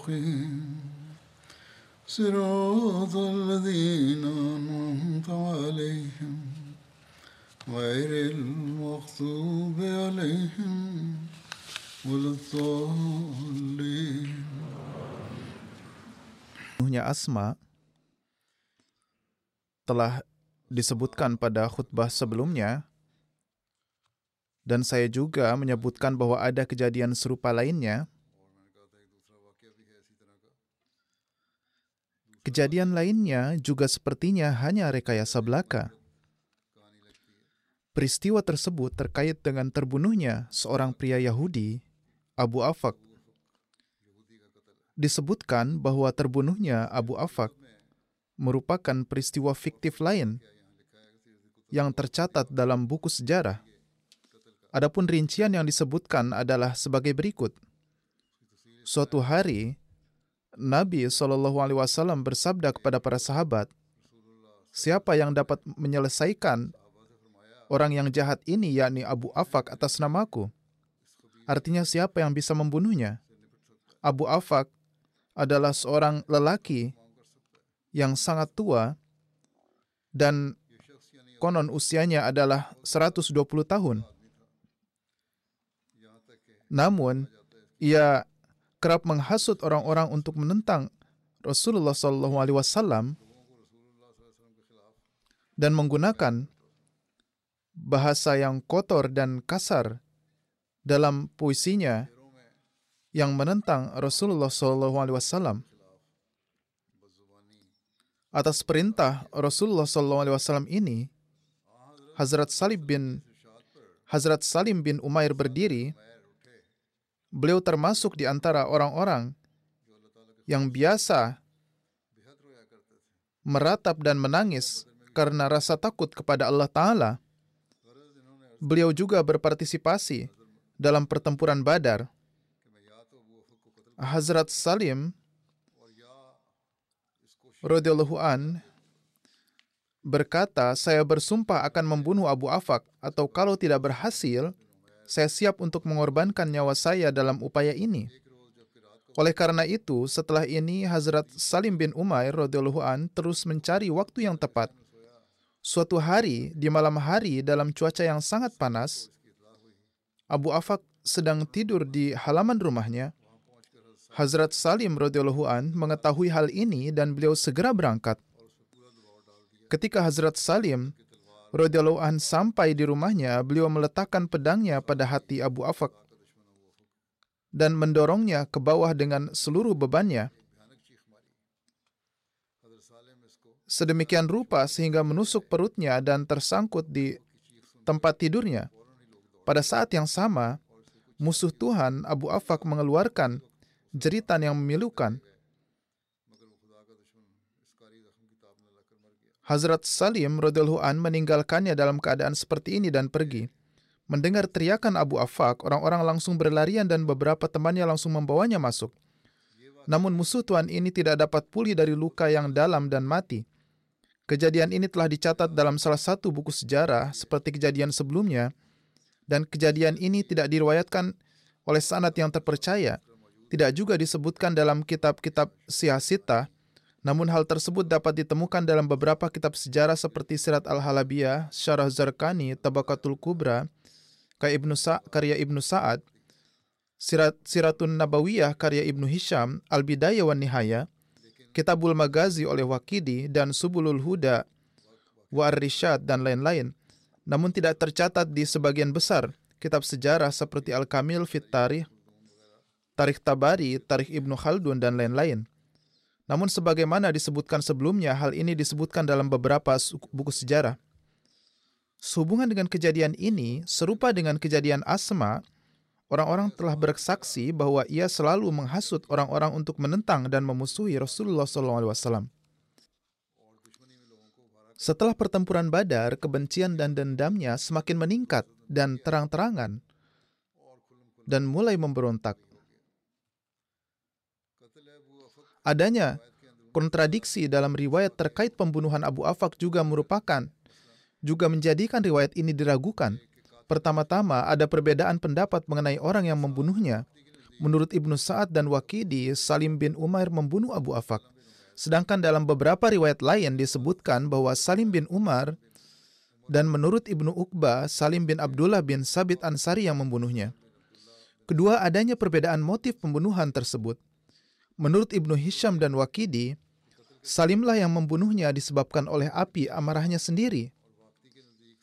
المستقيم صراط الذين أنعمت عليهم غير المغضوب عليهم ولا الضالين Penuhnya asma telah disebutkan pada khutbah sebelumnya dan saya juga menyebutkan bahwa ada kejadian serupa lainnya. Kejadian lainnya juga sepertinya hanya rekayasa belaka. Peristiwa tersebut terkait dengan terbunuhnya seorang pria Yahudi, Abu Afak. Disebutkan bahwa terbunuhnya Abu Afak merupakan peristiwa fiktif lain yang tercatat dalam buku sejarah. Adapun rincian yang disebutkan adalah sebagai berikut. Suatu hari, Nabi Shallallahu Alaihi Wasallam bersabda kepada para sahabat, "Siapa yang dapat menyelesaikan orang yang jahat ini, yakni Abu Afak atas namaku? Artinya siapa yang bisa membunuhnya? Abu Afak adalah seorang lelaki yang sangat tua dan konon usianya adalah 120 tahun. Namun, ia kerap menghasut orang-orang untuk menentang Rasulullah Shallallahu Alaihi Wasallam dan menggunakan bahasa yang kotor dan kasar dalam puisinya yang menentang Rasulullah Shallallahu Alaihi Wasallam. Atas perintah Rasulullah Shallallahu Alaihi Wasallam ini, Hazrat Salim bin Hazrat Salim bin Umair berdiri beliau termasuk di antara orang-orang yang biasa meratap dan menangis karena rasa takut kepada Allah Ta'ala. Beliau juga berpartisipasi dalam pertempuran Badar. Hazrat Salim radhiyallahu an berkata, saya bersumpah akan membunuh Abu Afak atau kalau tidak berhasil, saya siap untuk mengorbankan nyawa saya dalam upaya ini. Oleh karena itu, setelah ini Hazrat Salim bin Umair radhiyallahu an terus mencari waktu yang tepat. Suatu hari di malam hari dalam cuaca yang sangat panas, Abu Afak sedang tidur di halaman rumahnya. Hazrat Salim radhiyallahu an mengetahui hal ini dan beliau segera berangkat. Ketika Hazrat Salim radhiyallahu an sampai di rumahnya, beliau meletakkan pedangnya pada hati Abu Afak dan mendorongnya ke bawah dengan seluruh bebannya. Sedemikian rupa sehingga menusuk perutnya dan tersangkut di tempat tidurnya. Pada saat yang sama, musuh Tuhan Abu Afak mengeluarkan jeritan yang memilukan. Hazrat Salim radhiyallahu an meninggalkannya dalam keadaan seperti ini dan pergi. Mendengar teriakan Abu Afak, orang-orang langsung berlarian dan beberapa temannya langsung membawanya masuk. Namun musuh Tuhan ini tidak dapat pulih dari luka yang dalam dan mati. Kejadian ini telah dicatat dalam salah satu buku sejarah seperti kejadian sebelumnya dan kejadian ini tidak diriwayatkan oleh sanad yang terpercaya. Tidak juga disebutkan dalam kitab-kitab siyasita, namun hal tersebut dapat ditemukan dalam beberapa kitab sejarah seperti Sirat Al-Halabiyah, Syarah Zarkani, Tabakatul Kubra, karya Ibnu, Sa karya Ibnu Sa'ad, Sirat, Siratun Nabawiyah karya Ibnu Hisham, Al-Bidayah wan Nihaya, Kitabul Magazi oleh Wakidi, dan Subulul Huda, Wa Ar-Rishad, dan lain-lain. Namun tidak tercatat di sebagian besar kitab sejarah seperti Al-Kamil Fit Tarikh, Tarikh Tabari, Tarikh Ibnu Khaldun, dan lain-lain. Namun sebagaimana disebutkan sebelumnya, hal ini disebutkan dalam beberapa buku sejarah. Sehubungan dengan kejadian ini, serupa dengan kejadian Asma, orang-orang telah bersaksi bahwa ia selalu menghasut orang-orang untuk menentang dan memusuhi Rasulullah SAW. Setelah pertempuran Badar, kebencian dan dendamnya semakin meningkat dan terang-terangan dan mulai memberontak. Adanya kontradiksi dalam riwayat terkait pembunuhan Abu Afak juga merupakan juga menjadikan riwayat ini diragukan. Pertama-tama ada perbedaan pendapat mengenai orang yang membunuhnya. Menurut Ibnu Sa'ad dan Wakidi, Salim bin Umar membunuh Abu Afak. Sedangkan dalam beberapa riwayat lain disebutkan bahwa Salim bin Umar dan menurut Ibnu Uqbah, Salim bin Abdullah bin Sabit Ansari yang membunuhnya. Kedua, adanya perbedaan motif pembunuhan tersebut. Menurut Ibnu Hisham dan Wakidi, Salimlah yang membunuhnya disebabkan oleh api amarahnya sendiri.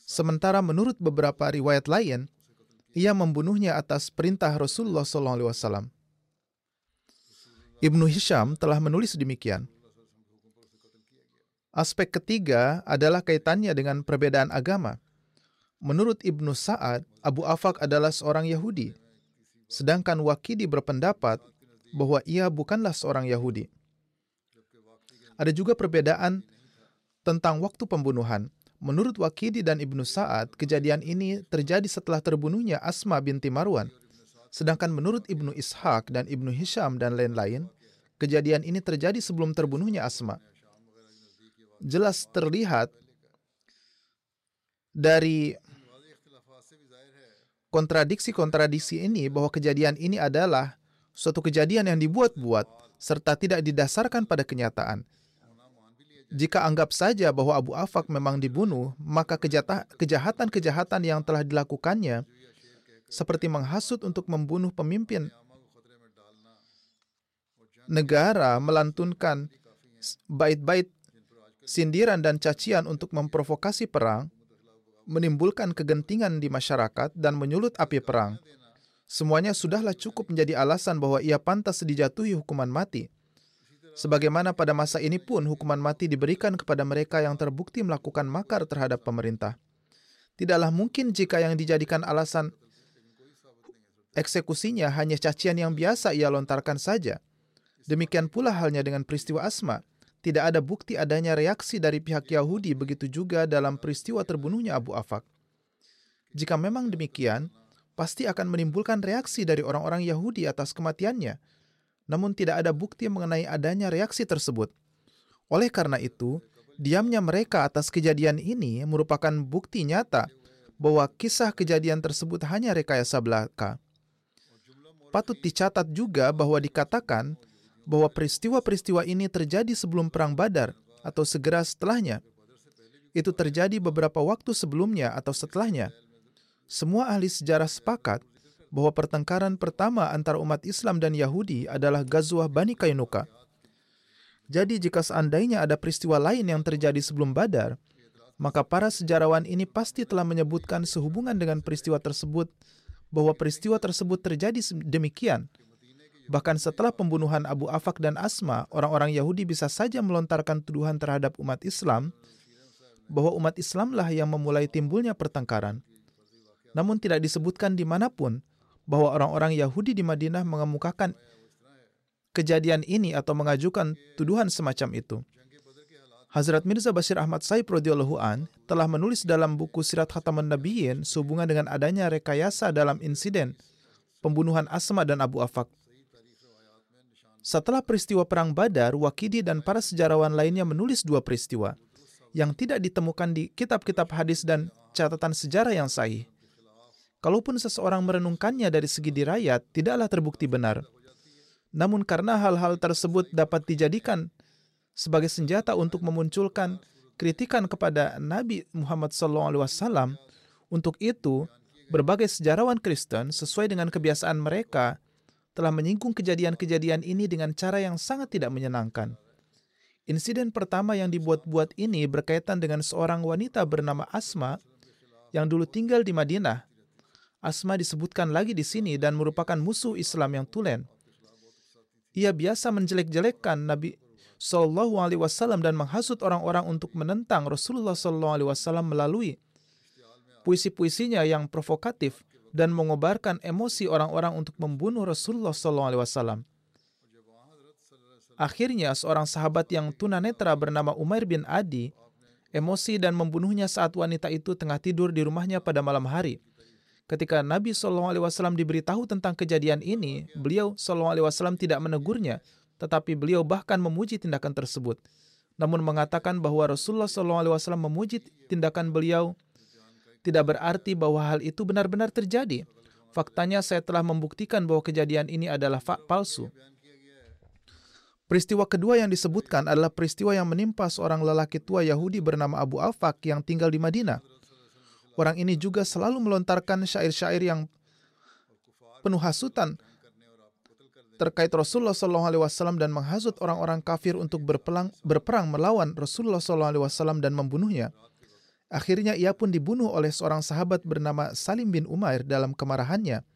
Sementara menurut beberapa riwayat lain, ia membunuhnya atas perintah Rasulullah SAW. Ibnu Hisham telah menulis demikian. Aspek ketiga adalah kaitannya dengan perbedaan agama. Menurut Ibnu Sa'ad, Abu Afak adalah seorang Yahudi, sedangkan Wakidi berpendapat bahwa ia bukanlah seorang Yahudi. Ada juga perbedaan tentang waktu pembunuhan. Menurut Wakidi dan Ibnu Sa'ad, kejadian ini terjadi setelah terbunuhnya Asma binti Marwan. Sedangkan menurut Ibnu Ishaq dan Ibnu Hisham dan lain-lain, kejadian ini terjadi sebelum terbunuhnya Asma. Jelas terlihat dari kontradiksi-kontradiksi ini bahwa kejadian ini adalah suatu kejadian yang dibuat-buat serta tidak didasarkan pada kenyataan. Jika anggap saja bahwa Abu Afak memang dibunuh, maka kejahatan-kejahatan yang telah dilakukannya, seperti menghasut untuk membunuh pemimpin negara, melantunkan bait-bait sindiran dan cacian untuk memprovokasi perang, menimbulkan kegentingan di masyarakat, dan menyulut api perang. Semuanya sudahlah cukup menjadi alasan bahwa ia pantas dijatuhi hukuman mati. Sebagaimana pada masa ini pun hukuman mati diberikan kepada mereka yang terbukti melakukan makar terhadap pemerintah. Tidaklah mungkin jika yang dijadikan alasan eksekusinya hanya cacian yang biasa ia lontarkan saja. Demikian pula halnya dengan peristiwa Asma. Tidak ada bukti adanya reaksi dari pihak Yahudi, begitu juga dalam peristiwa terbunuhnya Abu Afak. Jika memang demikian, pasti akan menimbulkan reaksi dari orang-orang Yahudi atas kematiannya namun tidak ada bukti mengenai adanya reaksi tersebut. Oleh karena itu, diamnya mereka atas kejadian ini merupakan bukti nyata bahwa kisah kejadian tersebut hanya rekayasa belaka. Patut dicatat juga bahwa dikatakan bahwa peristiwa-peristiwa ini terjadi sebelum Perang Badar atau segera setelahnya. Itu terjadi beberapa waktu sebelumnya atau setelahnya. Semua ahli sejarah sepakat bahwa pertengkaran pertama antara umat Islam dan Yahudi adalah Gazwah Bani Kainuka. Jadi jika seandainya ada peristiwa lain yang terjadi sebelum Badar, maka para sejarawan ini pasti telah menyebutkan sehubungan dengan peristiwa tersebut bahwa peristiwa tersebut terjadi demikian. Bahkan setelah pembunuhan Abu Afak dan Asma, orang-orang Yahudi bisa saja melontarkan tuduhan terhadap umat Islam bahwa umat Islamlah yang memulai timbulnya pertengkaran. Namun tidak disebutkan di mana pun bahwa orang-orang Yahudi di Madinah mengemukakan kejadian ini atau mengajukan tuduhan semacam itu. Hazrat Mirza Bashir Ahmad Saib radhiyallahu an telah menulis dalam buku Sirat Khataman Nabiyyin sehubungan dengan adanya rekayasa dalam insiden pembunuhan Asma dan Abu Afak. Setelah peristiwa Perang Badar, Wakidi dan para sejarawan lainnya menulis dua peristiwa yang tidak ditemukan di kitab-kitab hadis dan catatan sejarah yang sahih. Kalaupun seseorang merenungkannya dari segi dirayat, tidaklah terbukti benar. Namun karena hal-hal tersebut dapat dijadikan sebagai senjata untuk memunculkan kritikan kepada Nabi Muhammad SAW, untuk itu berbagai sejarawan Kristen sesuai dengan kebiasaan mereka telah menyinggung kejadian-kejadian ini dengan cara yang sangat tidak menyenangkan. Insiden pertama yang dibuat-buat ini berkaitan dengan seorang wanita bernama Asma yang dulu tinggal di Madinah. Asma disebutkan lagi di sini dan merupakan musuh Islam yang tulen. Ia biasa menjelek-jelekkan Nabi Shallallahu Alaihi Wasallam dan menghasut orang-orang untuk menentang Rasulullah Shallallahu Alaihi Wasallam melalui puisi-puisinya yang provokatif dan mengobarkan emosi orang-orang untuk membunuh Rasulullah Shallallahu Alaihi Wasallam. Akhirnya, seorang sahabat yang tunanetra bernama Umair bin Adi emosi dan membunuhnya saat wanita itu tengah tidur di rumahnya pada malam hari. Ketika Nabi Shallallahu Alaihi Wasallam diberitahu tentang kejadian ini, beliau Shallallahu Alaihi Wasallam tidak menegurnya, tetapi beliau bahkan memuji tindakan tersebut. Namun mengatakan bahwa Rasulullah SAW memuji tindakan beliau tidak berarti bahwa hal itu benar-benar terjadi. Faktanya saya telah membuktikan bahwa kejadian ini adalah fak palsu. Peristiwa kedua yang disebutkan adalah peristiwa yang menimpa seorang lelaki tua Yahudi bernama Abu Afak yang tinggal di Madinah. Orang ini juga selalu melontarkan syair-syair yang penuh hasutan terkait Rasulullah SAW dan menghasut orang-orang kafir untuk berperang, berperang melawan Rasulullah SAW dan membunuhnya. Akhirnya ia pun dibunuh oleh seorang sahabat bernama Salim bin Umair dalam kemarahannya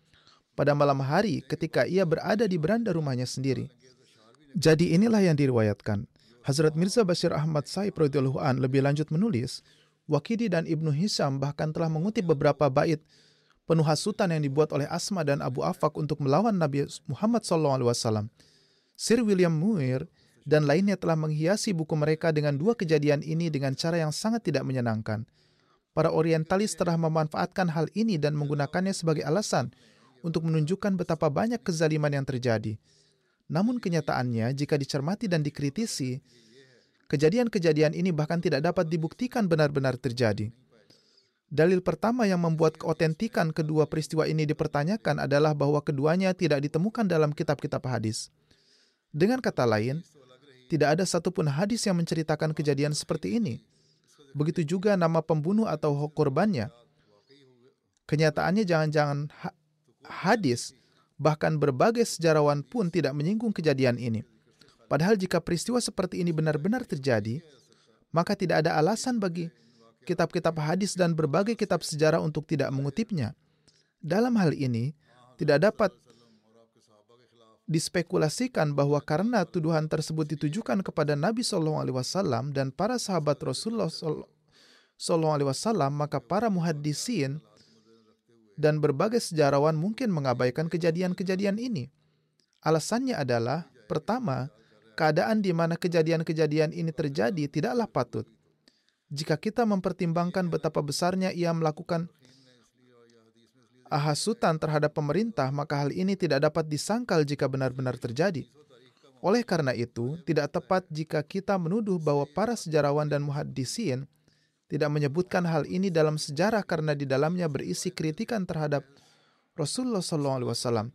pada malam hari ketika ia berada di beranda rumahnya sendiri. Jadi inilah yang diriwayatkan. Hazrat Mirza Bashir Ahmad Saib radhiyallahu an lebih lanjut menulis, Wakidi dan Ibnu Hisam bahkan telah mengutip beberapa bait penuh hasutan yang dibuat oleh Asma dan Abu Afak untuk melawan Nabi Muhammad SAW. Sir William Muir dan lainnya telah menghiasi buku mereka dengan dua kejadian ini dengan cara yang sangat tidak menyenangkan. Para orientalis telah memanfaatkan hal ini dan menggunakannya sebagai alasan untuk menunjukkan betapa banyak kezaliman yang terjadi. Namun kenyataannya, jika dicermati dan dikritisi, kejadian-kejadian ini bahkan tidak dapat dibuktikan benar-benar terjadi. Dalil pertama yang membuat keotentikan kedua peristiwa ini dipertanyakan adalah bahwa keduanya tidak ditemukan dalam kitab-kitab hadis. Dengan kata lain, tidak ada satupun hadis yang menceritakan kejadian seperti ini. Begitu juga nama pembunuh atau korbannya. Kenyataannya jangan-jangan hadis, bahkan berbagai sejarawan pun tidak menyinggung kejadian ini. Padahal jika peristiwa seperti ini benar-benar terjadi, maka tidak ada alasan bagi kitab-kitab hadis dan berbagai kitab sejarah untuk tidak mengutipnya. Dalam hal ini, tidak dapat dispekulasikan bahwa karena tuduhan tersebut ditujukan kepada Nabi Shallallahu Alaihi Wasallam dan para sahabat Rasulullah Shallallahu Alaihi Wasallam, maka para muhadisin dan berbagai sejarawan mungkin mengabaikan kejadian-kejadian ini. Alasannya adalah, pertama, keadaan di mana kejadian-kejadian ini terjadi tidaklah patut jika kita mempertimbangkan betapa besarnya ia melakukan ahasutan terhadap pemerintah, maka hal ini tidak dapat disangkal jika benar-benar terjadi. Oleh karena itu, tidak tepat jika kita menuduh bahwa para sejarawan dan muhaddisin tidak menyebutkan hal ini dalam sejarah karena di dalamnya berisi kritikan terhadap Rasulullah SAW.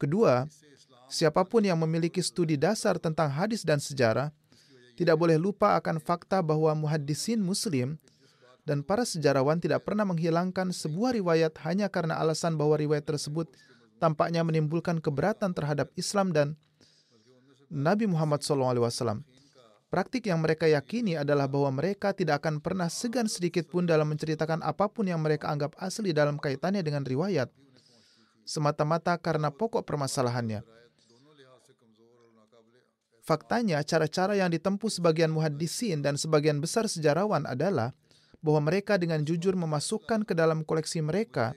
Kedua, siapa pun yang memiliki studi dasar tentang hadis dan sejarah tidak boleh lupa akan fakta bahwa muhaddisin muslim dan para sejarawan tidak pernah menghilangkan sebuah riwayat hanya karena alasan bahwa riwayat tersebut tampaknya menimbulkan keberatan terhadap Islam dan Nabi Muhammad SAW. Praktik yang mereka yakini adalah bahwa mereka tidak akan pernah segan sedikit pun dalam menceritakan apa pun yang mereka anggap asli dalam kaitannya dengan riwayat, semata-mata karena pokok permasalahannya. Faktanya, cara-cara yang ditempuh sebagian muhaddisin dan sebagian besar sejarawan adalah bahwa mereka dengan jujur memasukkan ke dalam koleksi mereka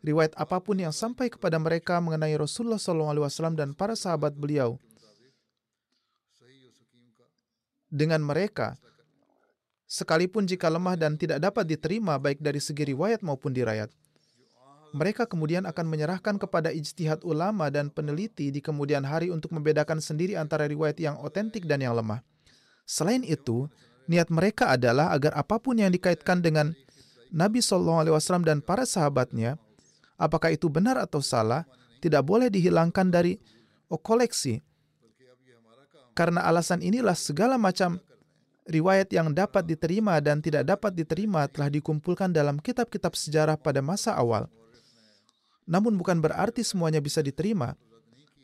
riwayat apa pun yang sampai kepada mereka mengenai Rasulullah SAW dan para sahabat beliau. Dengan mereka, sekalipun jika lemah dan tidak dapat diterima baik dari segi riwayat maupun dirayat, mereka kemudian akan menyerahkan kepada ijtihad ulama dan peneliti di kemudian hari untuk membedakan sendiri antara riwayat yang otentik dan yang lemah. Selain itu, niat mereka adalah agar apa pun yang dikaitkan dengan Nabi SAW dan para sahabatnya, apakah itu benar atau salah, tidak boleh dihilangkan dari koleksi. Karena alasan inilah segala macam riwayat yang dapat diterima dan tidak dapat diterima telah dikumpulkan dalam kitab-kitab sejarah pada masa awal. Namun bukan berarti semuanya bisa diterima.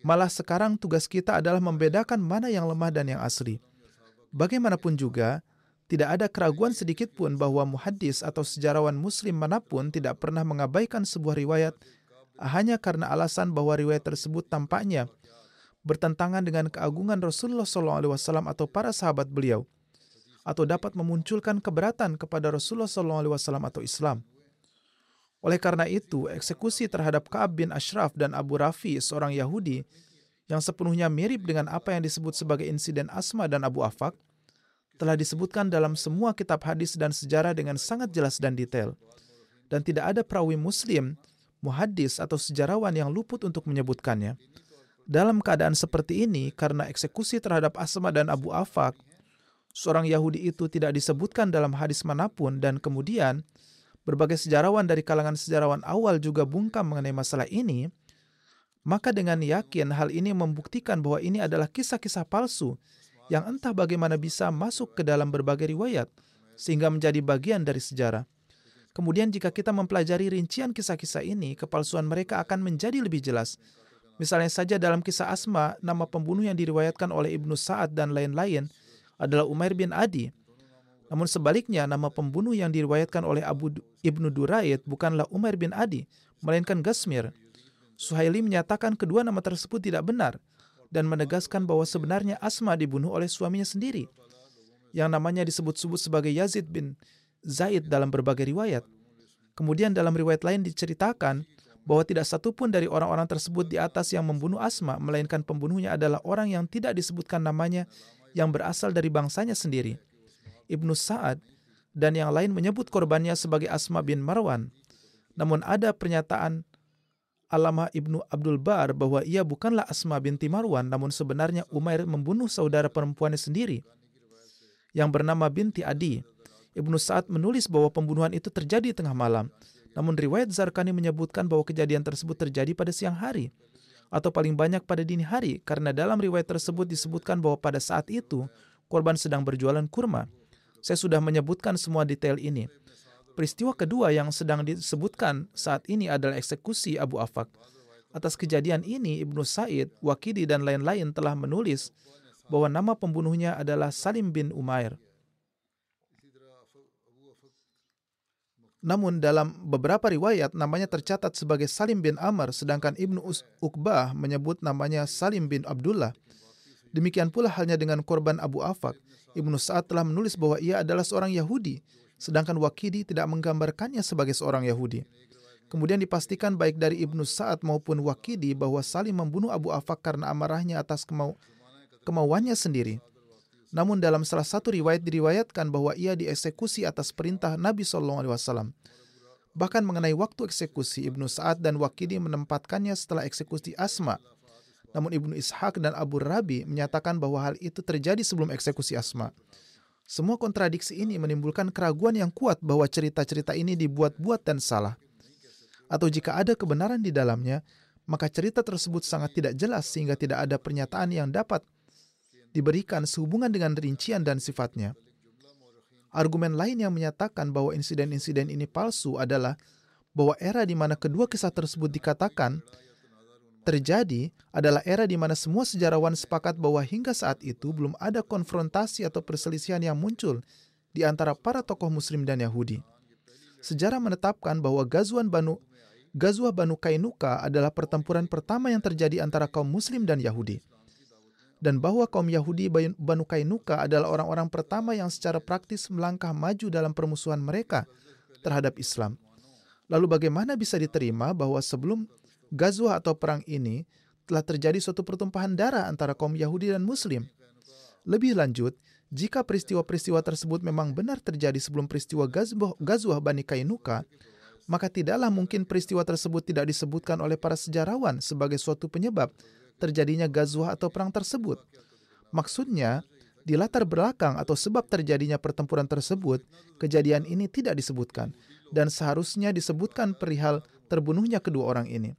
Malah sekarang tugas kita adalah membedakan mana yang lemah dan yang asli. Bagaimanapun juga, tidak ada keraguan sedikit pun bahwa muhaddis atau sejarawan muslim mana pun tidak pernah mengabaikan sebuah riwayat hanya karena alasan bahwa riwayat tersebut tampaknya bertentangan dengan keagungan Rasulullah SAW atau para sahabat beliau, atau dapat memunculkan keberatan kepada Rasulullah SAW atau Islam. Oleh karena itu, eksekusi terhadap Ka'ab bin Ashraf dan Abu Rafi, seorang Yahudi, yang sepenuhnya mirip dengan apa yang disebut sebagai insiden Asma dan Abu Afak, telah disebutkan dalam semua kitab hadis dan sejarah dengan sangat jelas dan detail. Dan tidak ada perawi muslim, muhaddis atau sejarawan yang luput untuk menyebutkannya. Dalam keadaan seperti ini, karena eksekusi terhadap Asma dan Abu Afak, seorang Yahudi itu tidak disebutkan dalam hadis mana pun dan kemudian berbagai sejarawan dari kalangan sejarawan awal juga bungkam mengenai masalah ini, maka dengan yakin hal ini membuktikan bahwa ini adalah kisah-kisah palsu yang entah bagaimana bisa masuk ke dalam berbagai riwayat sehingga menjadi bagian dari sejarah. Kemudian jika kita mempelajari rincian kisah-kisah ini, kepalsuan mereka akan menjadi lebih jelas Misalnya saja dalam kisah Asma, nama pembunuh yang diriwayatkan oleh Ibnu Sa'ad dan lain-lain adalah Umair bin Adi. Namun sebaliknya, nama pembunuh yang diriwayatkan oleh Abu Ibnu Duraid bukanlah Umair bin Adi, melainkan Gasmir. Suhaili menyatakan kedua nama tersebut tidak benar dan menegaskan bahwa sebenarnya Asma dibunuh oleh suaminya sendiri, yang namanya disebut-sebut sebagai Yazid bin Zaid dalam berbagai riwayat. Kemudian dalam riwayat lain diceritakan bahwa tidak satupun dari orang-orang tersebut di atas yang membunuh Asma, melainkan pembunuhnya adalah orang yang tidak disebutkan namanya yang berasal dari bangsanya sendiri. Ibnu Sa'ad dan yang lain menyebut korbannya sebagai Asma bin Marwan. Namun ada pernyataan Alama Ibnu Abdul Bar bahwa ia bukanlah Asma binti Marwan, namun sebenarnya Umair membunuh saudara perempuannya sendiri yang bernama binti Adi. Ibnu Sa'ad menulis bahwa pembunuhan itu terjadi tengah malam namun riwayat Zarkani menyebutkan bahwa kejadian tersebut terjadi pada siang hari atau paling banyak pada dini hari karena dalam riwayat tersebut disebutkan bahwa pada saat itu korban sedang berjualan kurma. Saya sudah menyebutkan semua detail ini. Peristiwa kedua yang sedang disebutkan saat ini adalah eksekusi Abu Afak. Atas kejadian ini, Ibnu Said, Wakidi, dan lain-lain telah menulis bahwa nama pembunuhnya adalah Salim bin Umair. Namun dalam beberapa riwayat namanya tercatat sebagai Salim bin Amr sedangkan Ibnu Uqbah menyebut namanya Salim bin Abdullah. Demikian pula halnya dengan korban Abu Afak. Ibnu Sa'ad telah menulis bahwa ia adalah seorang Yahudi, sedangkan Wakidi tidak menggambarkannya sebagai seorang Yahudi. Kemudian dipastikan baik dari Ibnu Sa'ad maupun Wakidi bahwa Salim membunuh Abu Afak karena amarahnya atas kemau kemauannya sendiri. Namun dalam salah satu riwayat diriwayatkan bahwa ia dieksekusi atas perintah Nabi Shallallahu Alaihi Wasallam. Bahkan mengenai waktu eksekusi, Ibnu Sa'ad dan Wakidi menempatkannya setelah eksekusi Asma. Namun Ibnu Ishaq dan Abu Rabi menyatakan bahwa hal itu terjadi sebelum eksekusi Asma. Semua kontradiksi ini menimbulkan keraguan yang kuat bahwa cerita-cerita ini dibuat-buat dan salah. Atau jika ada kebenaran di dalamnya, maka cerita tersebut sangat tidak jelas sehingga tidak ada pernyataan yang dapat diberikan sehubungan dengan rincian dan sifatnya. Argumen lain yang menyatakan bahwa insiden-insiden ini palsu adalah bahwa era di mana kedua kisah tersebut dikatakan terjadi adalah era di mana semua sejarawan sepakat bahwa hingga saat itu belum ada konfrontasi atau perselisihan yang muncul di antara para tokoh muslim dan Yahudi. Sejarah menetapkan bahwa Gazuan Banu Gazwah Banu Kainuka adalah pertempuran pertama yang terjadi antara kaum muslim dan Yahudi dan bahwa kaum Yahudi Banu Kainuka adalah orang-orang pertama yang secara praktis melangkah maju dalam permusuhan mereka terhadap Islam. Lalu bagaimana bisa diterima bahwa sebelum Gazwah atau perang ini telah terjadi suatu pertumpahan darah antara kaum Yahudi dan Muslim? Lebih lanjut, jika peristiwa-peristiwa tersebut memang benar terjadi sebelum peristiwa Gazwah Bani Kainuka, maka tidaklah mungkin peristiwa tersebut tidak disebutkan oleh para sejarawan sebagai suatu penyebab terjadinya Gazwah atau perang tersebut. Maksudnya, di latar belakang atau sebab terjadinya pertempuran tersebut, kejadian ini tidak disebutkan dan seharusnya disebutkan perihal terbunuhnya kedua orang ini.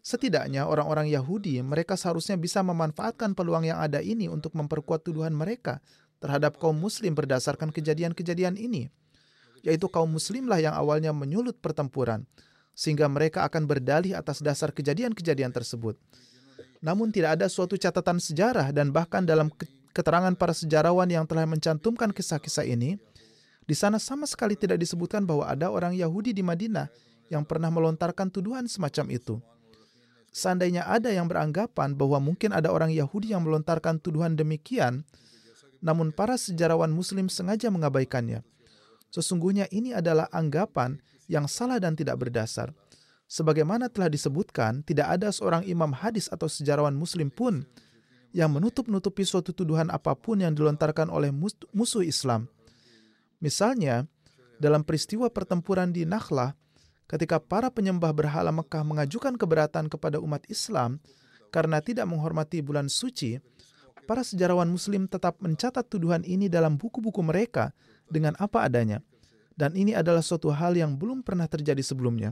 Setidaknya orang-orang Yahudi mereka seharusnya bisa memanfaatkan peluang yang ada ini untuk memperkuat tuduhan mereka terhadap kaum muslim berdasarkan kejadian-kejadian ini. Yaitu kaum muslimlah yang awalnya menyulut pertempuran sehingga mereka akan berdalih atas dasar kejadian-kejadian tersebut. Namun tidak ada suatu catatan sejarah dan bahkan dalam keterangan para sejarawan yang telah mencantumkan kisah-kisah ini, di sana sama sekali tidak disebutkan bahwa ada orang Yahudi di Madinah yang pernah melontarkan tuduhan semacam itu. Seandainya ada yang beranggapan bahwa mungkin ada orang Yahudi yang melontarkan tuduhan demikian, namun para sejarawan Muslim sengaja mengabaikannya. Sesungguhnya ini adalah anggapan yang salah dan tidak berdasar. Sebagaimana telah disebutkan, tidak ada seorang imam hadis atau sejarawan muslim pun yang menutup-nutupi suatu tuduhan apa pun yang dilontarkan oleh musuh Islam. Misalnya, dalam peristiwa pertempuran di Nakhlah, ketika para penyembah berhala Mekah mengajukan keberatan kepada umat Islam karena tidak menghormati bulan suci, para sejarawan muslim tetap mencatat tuduhan ini dalam buku-buku mereka dengan apa adanya. Dan ini adalah suatu hal yang belum pernah terjadi sebelumnya.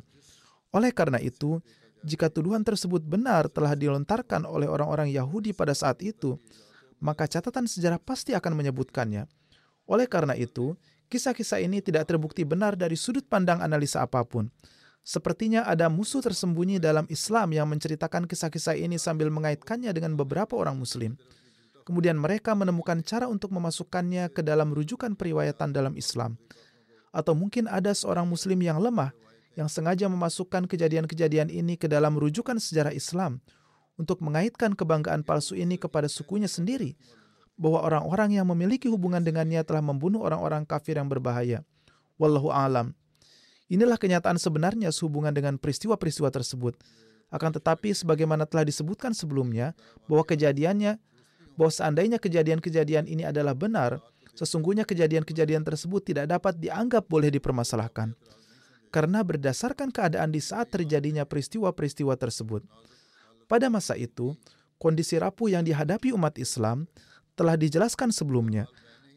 Oleh karena itu, jika tuduhan tersebut benar telah dilontarkan oleh orang-orang Yahudi pada saat itu, maka catatan sejarah pasti akan menyebutkannya. Oleh karena itu, kisah-kisah ini tidak terbukti benar dari sudut pandang analisa apa pun. Sepertinya ada musuh tersembunyi dalam Islam yang menceritakan kisah-kisah ini sambil mengaitkannya dengan beberapa orang Muslim. Kemudian mereka menemukan cara untuk memasukkannya ke dalam rujukan periwayatan dalam Islam. Atau mungkin ada seorang Muslim yang lemah yang sengaja memasukkan kejadian-kejadian ini ke dalam rujukan sejarah Islam untuk mengaitkan kebanggaan palsu ini kepada sukunya sendiri, bahwa orang-orang yang memiliki hubungan dengannya telah membunuh orang-orang kafir yang berbahaya. Wallahu alam. Inilah kenyataan sebenarnya sehubungan dengan peristiwa-peristiwa tersebut. Akan tetapi sebagaimana telah disebutkan sebelumnya bahwa kejadiannya bahwa seandainya kejadian-kejadian ini adalah benar, sesungguhnya kejadian-kejadian tersebut tidak dapat dianggap boleh dipermasalahkan karena berdasarkan keadaan di saat terjadinya peristiwa-peristiwa tersebut. Pada masa itu, kondisi rapuh yang dihadapi umat Islam telah dijelaskan sebelumnya.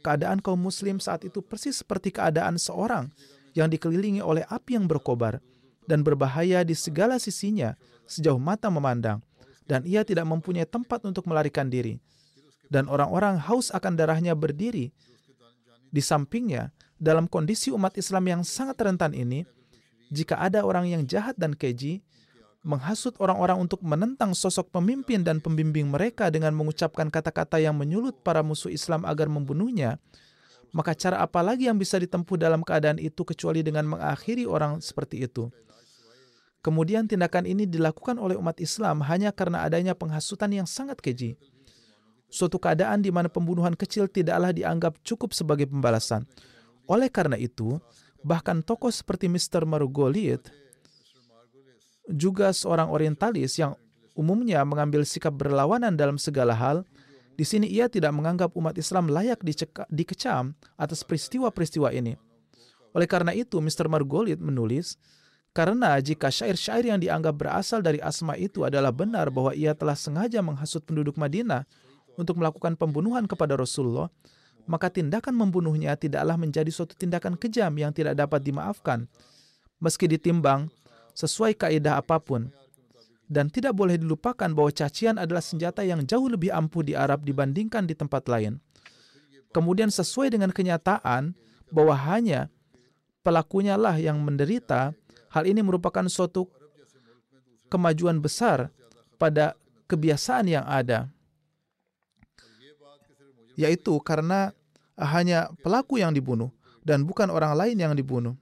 Keadaan kaum muslim saat itu persis seperti keadaan seorang yang dikelilingi oleh api yang berkobar dan berbahaya di segala sisinya sejauh mata memandang, dan ia tidak mempunyai tempat untuk melarikan diri. Dan orang-orang haus akan darahnya berdiri di sampingnya dalam kondisi umat Islam yang sangat rentan ini, jika ada orang yang jahat dan keji, menghasut orang-orang untuk menentang sosok pemimpin dan pembimbing mereka dengan mengucapkan kata-kata yang menyulut para musuh Islam agar membunuhnya, maka cara apa lagi yang bisa ditempuh dalam keadaan itu kecuali dengan mengakhiri orang seperti itu? Kemudian tindakan ini dilakukan oleh umat Islam hanya karena adanya penghasutan yang sangat keji. Suatu keadaan di mana pembunuhan kecil tidaklah dianggap cukup sebagai pembalasan. Oleh karena itu, Bahkan tokoh seperti Mr. Margoliouth juga seorang orientalis yang umumnya mengambil sikap berlawanan dalam segala hal, di sini ia tidak menganggap umat Islam layak diceka, dikecam atas peristiwa-peristiwa ini. Oleh karena itu, Mr. Margoliouth menulis, karena jika syair-syair yang dianggap berasal dari Asma itu adalah benar bahwa ia telah sengaja menghasut penduduk Madinah untuk melakukan pembunuhan kepada Rasulullah, maka tindakan membunuhnya tidaklah menjadi suatu tindakan kejam yang tidak dapat dimaafkan, meski ditimbang sesuai kaidah apa pun. Dan tidak boleh dilupakan bahwa cacian adalah senjata yang jauh lebih ampuh di Arab dibandingkan di tempat lain. Kemudian sesuai dengan kenyataan bahwa hanya pelakunya lah yang menderita, hal ini merupakan suatu kemajuan besar pada kebiasaan yang ada yaitu karena hanya pelaku yang dibunuh dan bukan orang lain yang dibunuh.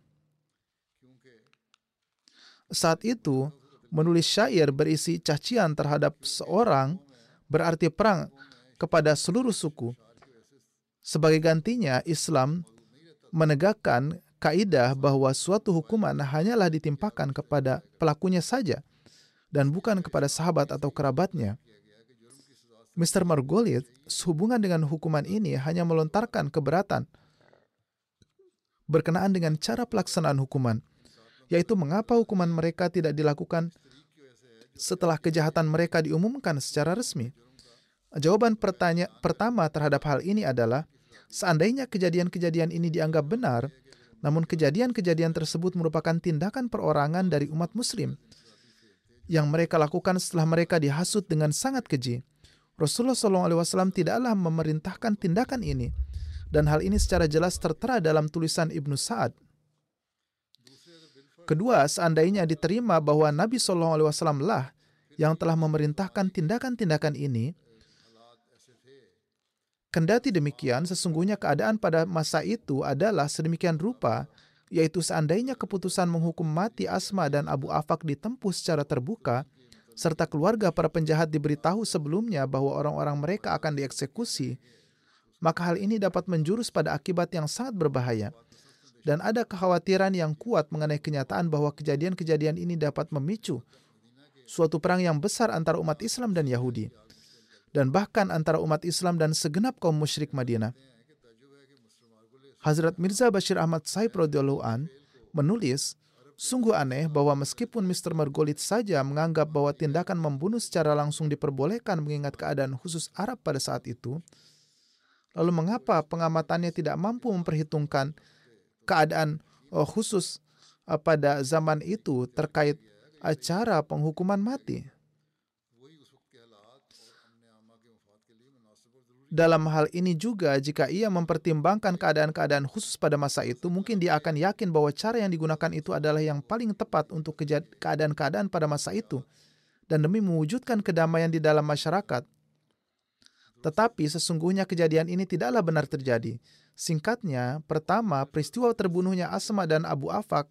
Saat itu, menulis syair berisi cacian terhadap seorang berarti perang kepada seluruh suku. Sebagai gantinya, Islam menegakkan kaidah bahwa suatu hukuman hanyalah ditimpakan kepada pelakunya saja dan bukan kepada sahabat atau kerabatnya. Mr. Margoliouth sehubungan dengan hukuman ini hanya melontarkan keberatan berkenaan dengan cara pelaksanaan hukuman, yaitu mengapa hukuman mereka tidak dilakukan setelah kejahatan mereka diumumkan secara resmi. Jawaban pertanya pertama terhadap hal ini adalah seandainya kejadian-kejadian ini dianggap benar, namun kejadian-kejadian tersebut merupakan tindakan perorangan dari umat muslim yang mereka lakukan setelah mereka dihasut dengan sangat keji. Rasulullah SAW tidaklah memerintahkan tindakan ini, dan hal ini secara jelas tertera dalam tulisan Ibnu Sa'ad. Kedua, seandainya diterima bahwa Nabi SAW lah yang telah memerintahkan tindakan-tindakan ini. Kendati demikian, sesungguhnya keadaan pada masa itu adalah sedemikian rupa, yaitu seandainya keputusan menghukum mati Asma dan Abu Afak ditempuh secara terbuka, serta keluarga para penjahat diberitahu sebelumnya bahwa orang-orang mereka akan dieksekusi, maka hal ini dapat menjurus pada akibat yang sangat berbahaya. Dan ada kekhawatiran yang kuat mengenai kenyataan bahwa kejadian-kejadian ini dapat memicu suatu perang yang besar antara umat Islam dan Yahudi dan bahkan antara umat Islam dan segenap kaum musyrik Madinah. Hazrat Mirza Bashir Ahmad Saib radhiyallahu an menulis, sungguh aneh bahwa meskipun Mr. Margolit saja menganggap bahwa tindakan membunuh secara langsung diperbolehkan mengingat keadaan khusus Arab pada saat itu, lalu mengapa pengamatannya tidak mampu memperhitungkan keadaan oh, khusus uh, pada zaman itu terkait acara penghukuman mati? Dalam hal ini juga, jika ia mempertimbangkan keadaan-keadaan khusus pada masa itu, mungkin dia akan yakin bahwa cara yang digunakan itu adalah yang paling tepat untuk keadaan-keadaan pada masa itu, dan demi mewujudkan kedamaian di dalam masyarakat. Tetapi sesungguhnya kejadian ini tidaklah benar terjadi. Singkatnya, pertama, peristiwa terbunuhnya Asma dan Abu Afak,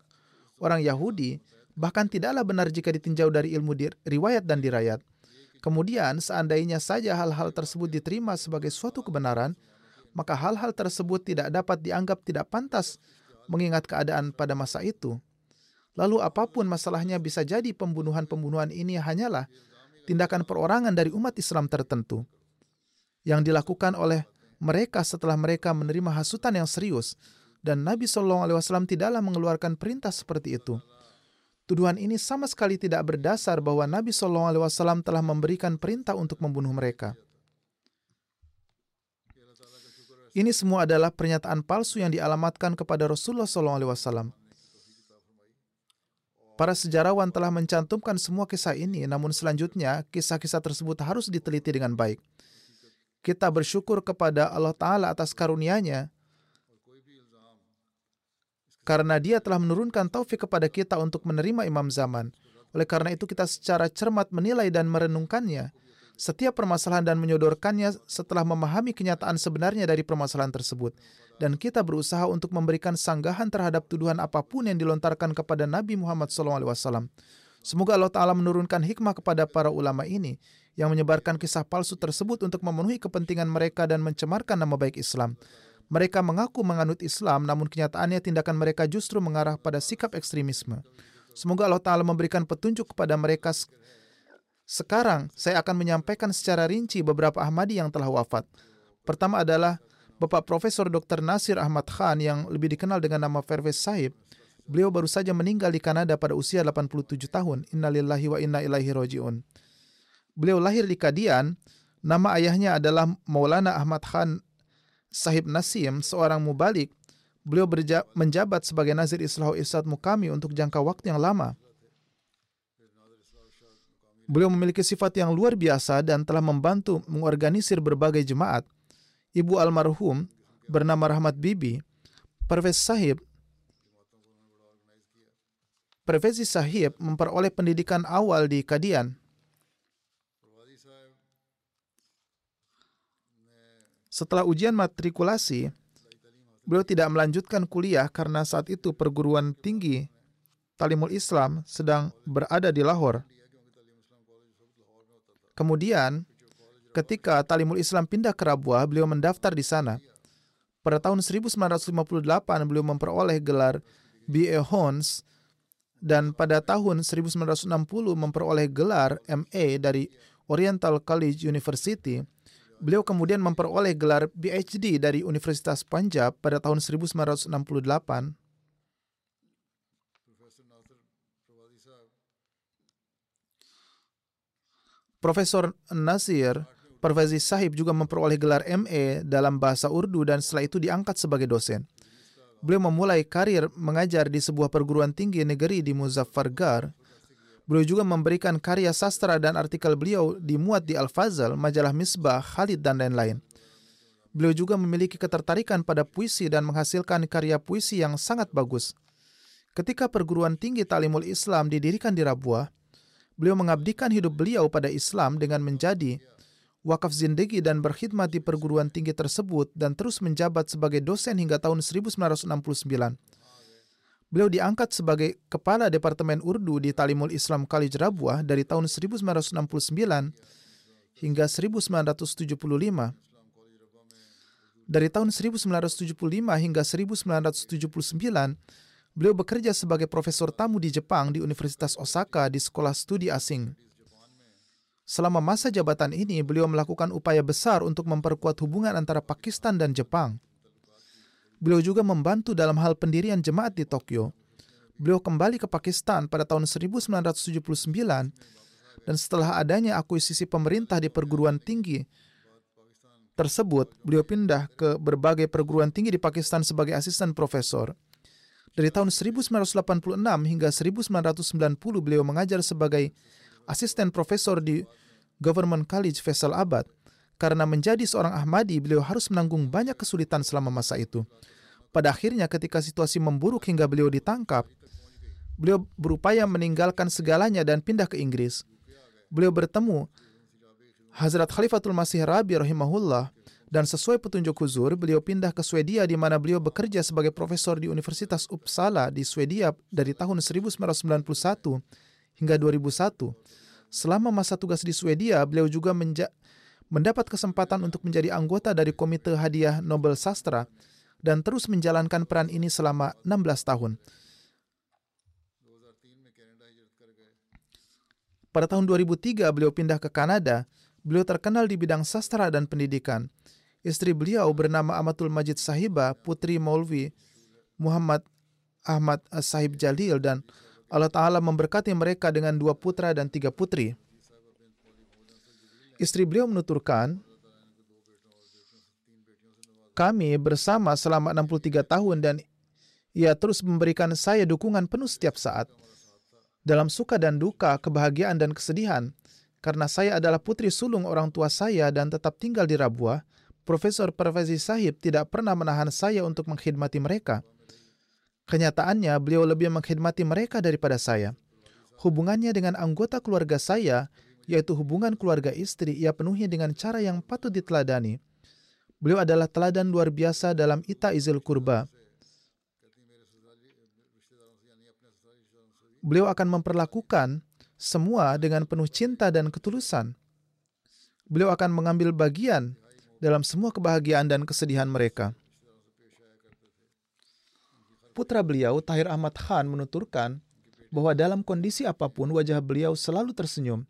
orang Yahudi, bahkan tidaklah benar jika ditinjau dari ilmu riwayat dan dirayat. Kemudian, seandainya saja hal-hal tersebut diterima sebagai suatu kebenaran, maka hal-hal tersebut tidak dapat dianggap tidak pantas mengingat keadaan pada masa itu. Lalu apa pun masalahnya bisa jadi pembunuhan-pembunuhan ini hanyalah tindakan perorangan dari umat Islam tertentu yang dilakukan oleh mereka setelah mereka menerima hasutan yang serius dan Nabi Shallallahu Alaihi Wasallam tidaklah mengeluarkan perintah seperti itu. Tuduhan ini sama sekali tidak berdasar bahwa Nabi Shallallahu Alaihi Wasallam telah memberikan perintah untuk membunuh mereka. Ini semua adalah pernyataan palsu yang dialamatkan kepada Rasulullah Shallallahu Alaihi Wasallam. Para sejarawan telah mencantumkan semua kisah ini, namun selanjutnya kisah-kisah tersebut harus diteliti dengan baik. Kita bersyukur kepada Allah Ta'ala atas karunia-Nya karena dia telah menurunkan taufik kepada kita untuk menerima imam zaman. Oleh karena itu kita secara cermat menilai dan merenungkannya setiap permasalahan dan menyodorkannya setelah memahami kenyataan sebenarnya dari permasalahan tersebut. Dan kita berusaha untuk memberikan sanggahan terhadap tuduhan apa pun yang dilontarkan kepada Nabi Muhammad SAW. Semoga Allah Ta'ala menurunkan hikmah kepada para ulama ini yang menyebarkan kisah palsu tersebut untuk memenuhi kepentingan mereka dan mencemarkan nama baik Islam. Mereka mengaku menganut Islam, namun kenyataannya tindakan mereka justru mengarah pada sikap ekstremisme. Semoga Allah Ta'ala memberikan petunjuk kepada mereka. Sekarang, saya akan menyampaikan secara rinci beberapa Ahmadi yang telah wafat. Pertama adalah Bapak Profesor Dr. Nasir Ahmad Khan yang lebih dikenal dengan nama Fervez Sahib. Beliau baru saja meninggal di Kanada pada usia 87 tahun. Innalillahi wa inna ilaihi roji'un. Beliau lahir di Kadian. Nama ayahnya adalah Maulana Ahmad Khan Sahib Nasim, seorang mubalik, beliau menjabat sebagai Nazir Islahu Irsad Mukami untuk jangka waktu yang lama. Beliau memiliki sifat yang luar biasa dan telah membantu mengorganisir berbagai jemaat. Ibu almarhum bernama Rahmat Bibi, Pervez Sahib, Pervezi Sahib memperoleh pendidikan awal di Kadian Setelah ujian matrikulasi, beliau tidak melanjutkan kuliah karena saat itu perguruan tinggi Talimul Islam sedang berada di Lahore. Kemudian, ketika Talimul Islam pindah ke Rabuah, beliau mendaftar di sana. Pada tahun 1958, beliau memperoleh gelar B.A. Hons dan pada tahun 1960 memperoleh gelar MA dari Oriental College University Beliau kemudian memperoleh gelar PhD dari Universitas Punjab pada tahun 1968. Profesor Nasir Pervezi Sahib juga memperoleh gelar MA dalam bahasa Urdu dan setelah itu diangkat sebagai dosen. Beliau memulai karir mengajar di sebuah perguruan tinggi negeri di Muzaffargarh Beliau juga memberikan karya sastra dan artikel beliau dimuat di Al-Fazal, majalah Misbah, Khalid, dan lain-lain. Beliau juga memiliki ketertarikan pada puisi dan menghasilkan karya puisi yang sangat bagus. Ketika perguruan tinggi Talimul Islam didirikan di Rabuah, Beliau mengabdikan hidup beliau pada Islam dengan menjadi wakaf zindegi dan berkhidmat di perguruan tinggi tersebut dan terus menjabat sebagai dosen hingga tahun 1969. Beliau diangkat sebagai kepala Departemen Urdu di Talimul Islam Rabuah dari tahun 1969 hingga 1975. Dari tahun 1975 hingga 1979, beliau bekerja sebagai profesor tamu di Jepang di Universitas Osaka di Sekolah Studi Asing. Selama masa jabatan ini, beliau melakukan upaya besar untuk memperkuat hubungan antara Pakistan dan Jepang. Beliau juga membantu dalam hal pendirian jemaat di Tokyo. Beliau kembali ke Pakistan pada tahun 1979 dan setelah adanya akuisisi pemerintah di perguruan tinggi tersebut, beliau pindah ke berbagai perguruan tinggi di Pakistan sebagai asisten profesor. Dari tahun 1986 hingga 1990 beliau mengajar sebagai asisten profesor di Government College Faisal Abad. Karena menjadi seorang Ahmadi, beliau harus menanggung banyak kesulitan selama masa itu. Pada akhirnya ketika situasi memburuk hingga beliau ditangkap, beliau berupaya meninggalkan segalanya dan pindah ke Inggris. Beliau bertemu Hazrat Khalifatul Masih Rabi rahimahullah dan sesuai petunjuk huzur, beliau pindah ke Swedia di mana beliau bekerja sebagai profesor di Universitas Uppsala di Swedia dari tahun 1991 hingga 2001. Selama masa tugas di Swedia, beliau juga mendapat kesempatan untuk menjadi anggota dari Komite Hadiah Nobel Sastra dan terus menjalankan peran ini selama 16 tahun. Pada tahun 2003, beliau pindah ke Kanada Beliau terkenal di bidang sastra dan pendidikan. Istri beliau bernama Amatul Majid Sahiba, putri Maulvi Muhammad Ahmad Sahib Jalil dan Allah Ta'ala memberkati mereka dengan dua putra dan tiga putri. Istri beliau menuturkan, kami bersama selama 63 tahun dan ia terus memberikan saya dukungan penuh setiap saat. Dalam suka dan duka, kebahagiaan dan kesedihan, karena saya adalah putri sulung orang tua saya dan tetap tinggal di Rabuah, Profesor Pervezi Sahib tidak pernah menahan saya untuk mengkhidmati mereka. Kenyataannya, beliau lebih mengkhidmati mereka daripada saya. Hubungannya dengan anggota keluarga saya, yaitu hubungan keluarga istri, ia penuhi dengan cara yang patut diteladani. Beliau adalah teladan luar biasa dalam ita izil kurba. Beliau akan memperlakukan semua dengan penuh cinta dan ketulusan. Beliau akan mengambil bagian dalam semua kebahagiaan dan kesedihan mereka. Putra beliau, Tahir Ahmad Khan, menuturkan bahwa dalam kondisi apa pun wajah beliau selalu tersenyum.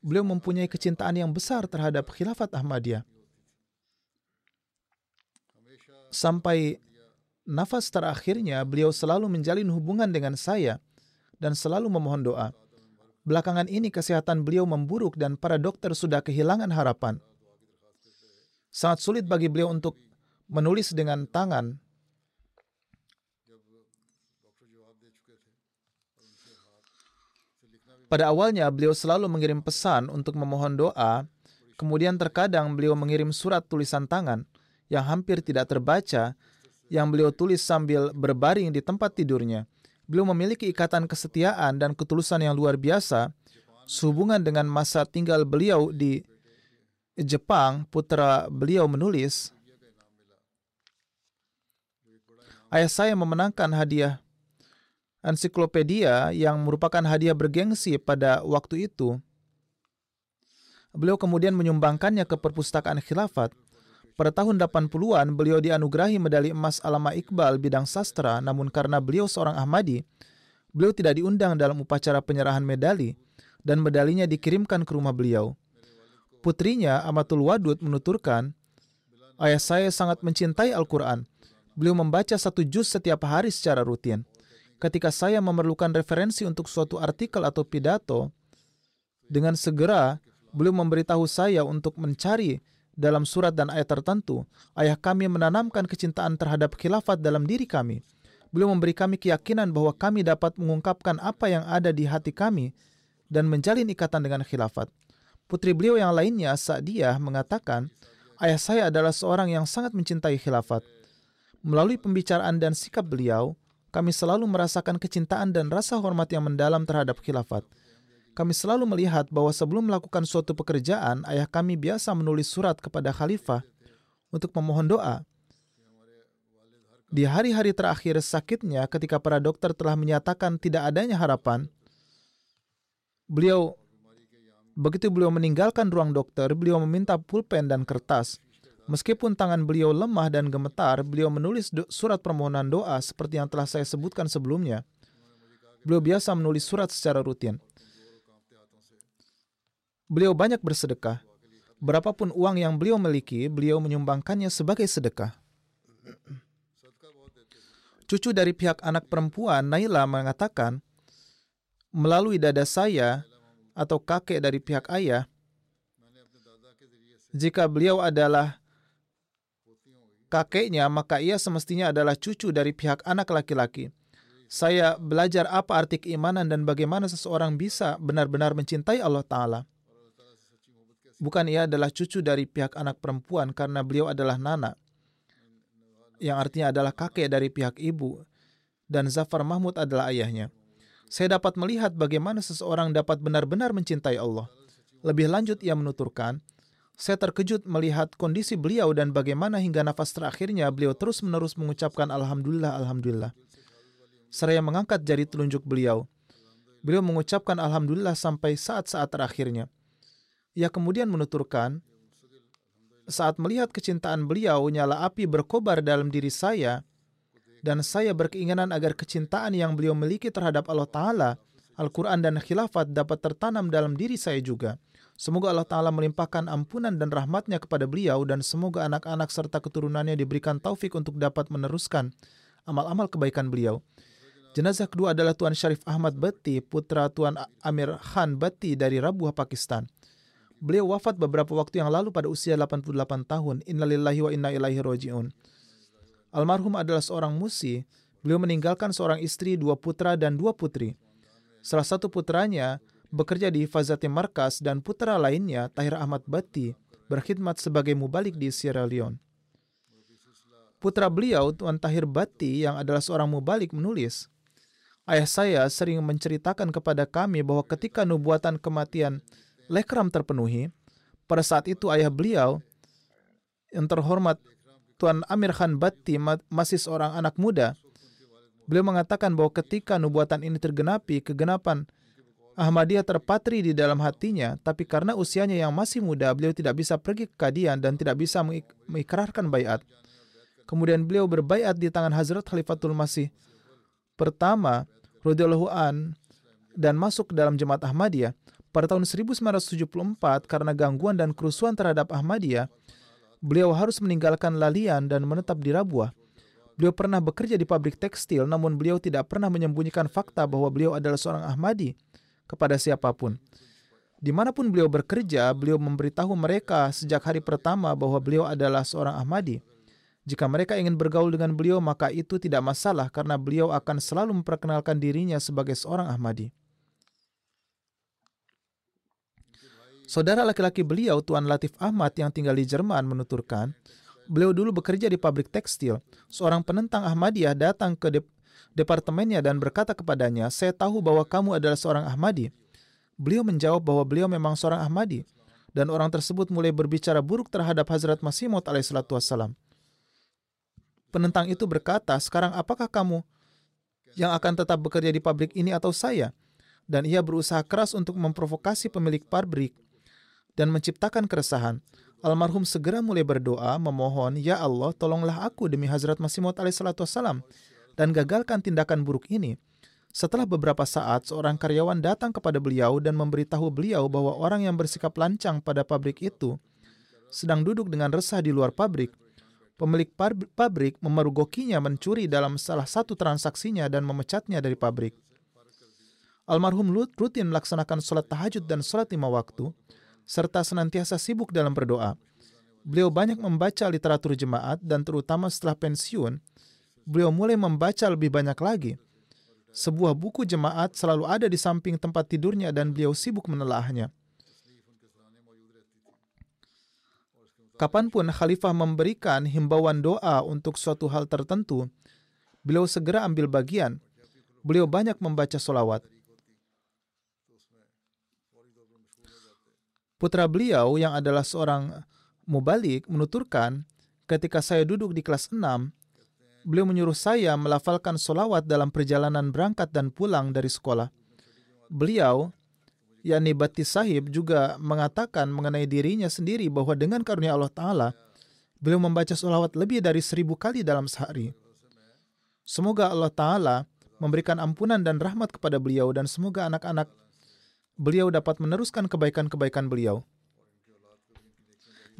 Beliau mempunyai kecintaan yang besar terhadap khilafat Ahmadiyah. Sampai nafas terakhirnya, beliau selalu menjalin hubungan dengan saya dan selalu memohon doa. Belakangan ini kesehatan beliau memburuk dan para dokter sudah kehilangan harapan. Sangat sulit bagi beliau untuk menulis dengan tangan. Pada awalnya beliau selalu mengirim pesan untuk memohon doa, kemudian terkadang beliau mengirim surat tulisan tangan yang hampir tidak terbaca yang beliau tulis sambil berbaring di tempat tidurnya. Beliau memiliki ikatan kesetiaan dan ketulusan yang luar biasa sehubungan dengan masa tinggal beliau di Jepang, putra beliau menulis, Ayah saya memenangkan hadiah ensiklopedia yang merupakan hadiah bergengsi pada waktu itu. Beliau kemudian menyumbangkannya ke perpustakaan khilafat. Pada tahun 80-an, beliau dianugerahi medali emas Alama Iqbal bidang sastra, namun karena beliau seorang Ahmadi, beliau tidak diundang dalam upacara penyerahan medali dan medalinya dikirimkan ke rumah beliau. Putrinya, Amatul Wadud, menuturkan, Ayah saya sangat mencintai Al-Quran. Beliau membaca satu juz setiap hari secara rutin. Ketika saya memerlukan referensi untuk suatu artikel atau pidato, dengan segera beliau memberitahu saya untuk mencari dalam surat dan ayat tertentu, ayah kami menanamkan kecintaan terhadap khilafat dalam diri kami. Beliau memberi kami keyakinan bahwa kami dapat mengungkapkan apa yang ada di hati kami dan menjalin ikatan dengan khilafat. Putri beliau yang lainnya, Sa'diyah, mengatakan, ayah saya adalah seorang yang sangat mencintai khilafat. Melalui pembicaraan dan sikap beliau, kami selalu merasakan kecintaan dan rasa hormat yang mendalam terhadap khilafat. kami selalu melihat bahwa sebelum melakukan suatu pekerjaan, ayah kami biasa menulis surat kepada khalifah untuk memohon doa. Di hari-hari terakhir sakitnya, ketika para dokter telah menyatakan tidak adanya harapan, beliau begitu beliau meninggalkan ruang dokter, beliau meminta pulpen dan kertas. Meskipun tangan beliau lemah dan gemetar, beliau menulis surat permohonan doa seperti yang telah saya sebutkan sebelumnya. Beliau biasa menulis surat secara rutin. Beliau banyak bersedekah. Berapapun uang yang beliau miliki, beliau menyumbangkannya sebagai sedekah. Cucu dari pihak anak perempuan, Naila mengatakan, melalui dada saya atau kakek dari pihak ayah, jika beliau adalah kakeknya, maka ia semestinya adalah cucu dari pihak anak laki-laki. Saya belajar apa arti keimanan dan bagaimana seseorang bisa benar-benar mencintai Allah Ta'ala. Bukan ia adalah cucu dari pihak anak perempuan karena beliau adalah nana yang artinya adalah kakek dari pihak ibu, dan Zafar Mahmud adalah ayahnya. Saya dapat melihat bagaimana seseorang dapat benar-benar mencintai Allah. Lebih lanjut, ia menuturkan, saya terkejut melihat kondisi beliau dan bagaimana hingga nafas terakhirnya beliau terus-menerus mengucapkan Alhamdulillah, Alhamdulillah. Seraya mengangkat jari telunjuk beliau. Beliau mengucapkan Alhamdulillah sampai saat-saat terakhirnya. Ia kemudian menuturkan, saat melihat kecintaan beliau, nyala api berkobar dalam diri saya, dan saya berkeinginan agar kecintaan yang beliau miliki terhadap Allah Ta'ala, Al-Quran dan khilafat dapat tertanam dalam diri saya juga. Semoga Allah Ta'ala melimpahkan ampunan dan rahmatnya kepada beliau dan semoga anak-anak serta keturunannya diberikan taufik untuk dapat meneruskan amal-amal kebaikan beliau. Jenazah kedua adalah Tuan Syarif Ahmad Bati, putra Tuan Amir Khan Bati dari Rabuah, Pakistan. Beliau wafat beberapa waktu yang lalu pada usia 88 tahun. Innalillahi wa inna ilaihi roji'un. Almarhum adalah seorang musi. Beliau meninggalkan seorang istri, dua putra, dan dua putri. Salah satu putranya bekerja di Fazati Markas dan putra lainnya, Tahir Ahmad Bati, berkhidmat sebagai mubalik di Sierra Leone. Putra beliau, Tuan Tahir Bati, yang adalah seorang mubalik, menulis, Ayah saya sering menceritakan kepada kami bahwa ketika nubuatan kematian lekram terpenuhi, pada saat itu ayah beliau yang terhormat Tuan Amir Khan Batti masih seorang anak muda. Beliau mengatakan bahwa ketika nubuatan ini tergenapi, kegenapan Ahmadiyah terpatri di dalam hatinya, tapi karena usianya yang masih muda, beliau tidak bisa pergi ke kadian dan tidak bisa mengikrarkan bayat. Kemudian beliau berbayat di tangan Hazrat Khalifatul Masih pertama, radhiyallahu an, dan masuk ke dalam jemaat Ahmadiyah. Pada tahun 1974, karena gangguan dan kerusuhan terhadap Ahmadiyah, beliau harus meninggalkan Lalian dan menetap di Rabuah. Beliau pernah bekerja di pabrik tekstil, namun beliau tidak pernah menyembunyikan fakta bahwa beliau adalah seorang Ahmadi kepada siapa pun. Di mana pun beliau bekerja, beliau memberitahu mereka sejak hari pertama bahwa beliau adalah seorang Ahmadi. Jika mereka ingin bergaul dengan beliau, maka itu tidak masalah karena beliau akan selalu memperkenalkan dirinya sebagai seorang Ahmadi. Saudara laki-laki beliau, Tuan Latif Ahmad yang tinggal di Jerman, menuturkan, beliau dulu bekerja di pabrik tekstil. Seorang penentang Ahmadiyah datang ke departemennya dan berkata kepadanya, saya tahu bahwa kamu adalah seorang Ahmadi. Beliau menjawab bahwa beliau memang seorang Ahmadi. Dan orang tersebut mulai berbicara buruk terhadap Hazrat Masih Maud alaihissalam. Penentang itu berkata, sekarang apakah kamu yang akan tetap bekerja di pabrik ini atau saya? Dan ia berusaha keras untuk memprovokasi pemilik pabrik dan menciptakan keresahan. Almarhum segera mulai berdoa, memohon, Ya Allah, tolonglah aku demi Hazrat Masih Maud wassalam dan gagalkan tindakan buruk ini. Setelah beberapa saat, seorang karyawan datang kepada beliau dan memberitahu beliau bahwa orang yang bersikap lancang pada pabrik itu sedang duduk dengan resah di luar pabrik. Pemilik pabrik memergokinya mencuri dalam salah satu transaksinya dan memecatnya dari pabrik. Almarhum Lut rutin melaksanakan sholat tahajud dan sholat lima waktu, serta senantiasa sibuk dalam berdoa. Beliau banyak membaca literatur jemaat dan terutama setelah pensiun, beliau mulai membaca lebih banyak lagi. Sebuah buku jemaat selalu ada di samping tempat tidurnya dan beliau sibuk menelaahnya. Kapan pun khalifah memberikan himbauan doa untuk suatu hal tertentu, beliau segera ambil bagian. Beliau banyak membaca solawat. Putra beliau yang adalah seorang mubalik menuturkan, ketika saya duduk di kelas 6, beliau menyuruh saya melafalkan solawat dalam perjalanan berangkat dan pulang dari sekolah. Beliau, yakni Bati Sahib juga mengatakan mengenai dirinya sendiri bahwa dengan karunia Allah Ta'ala, beliau membaca solawat lebih dari seribu kali dalam sehari. Semoga Allah Ta'ala memberikan ampunan dan rahmat kepada beliau dan semoga anak-anak beliau dapat meneruskan kebaikan-kebaikan beliau.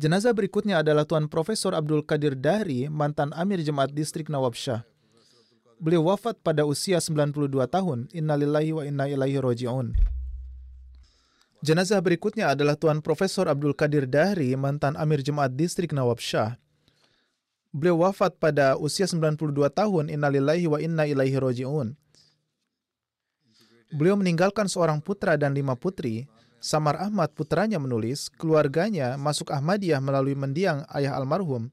Jenazah berikutnya adalah Tuan Profesor Abdul Qadir Dahri, mantan Amir Jemaat Distrik Nawab Shah. Beliau wafat pada usia 92 tahun. Innalillahi wa inna ilaihi roji'un. Jenazah berikutnya adalah Tuan Profesor Abdul Qadir Dahri, mantan Amir Jemaat Distrik Nawab Shah. Beliau wafat pada usia 92 tahun. Innalillahi wa inna ilaihi roji'un. Beliau meninggalkan seorang putra dan lima putri, Samar Ahmad putranya menulis, keluarganya masuk Ahmadiyah melalui mendiang ayah almarhum.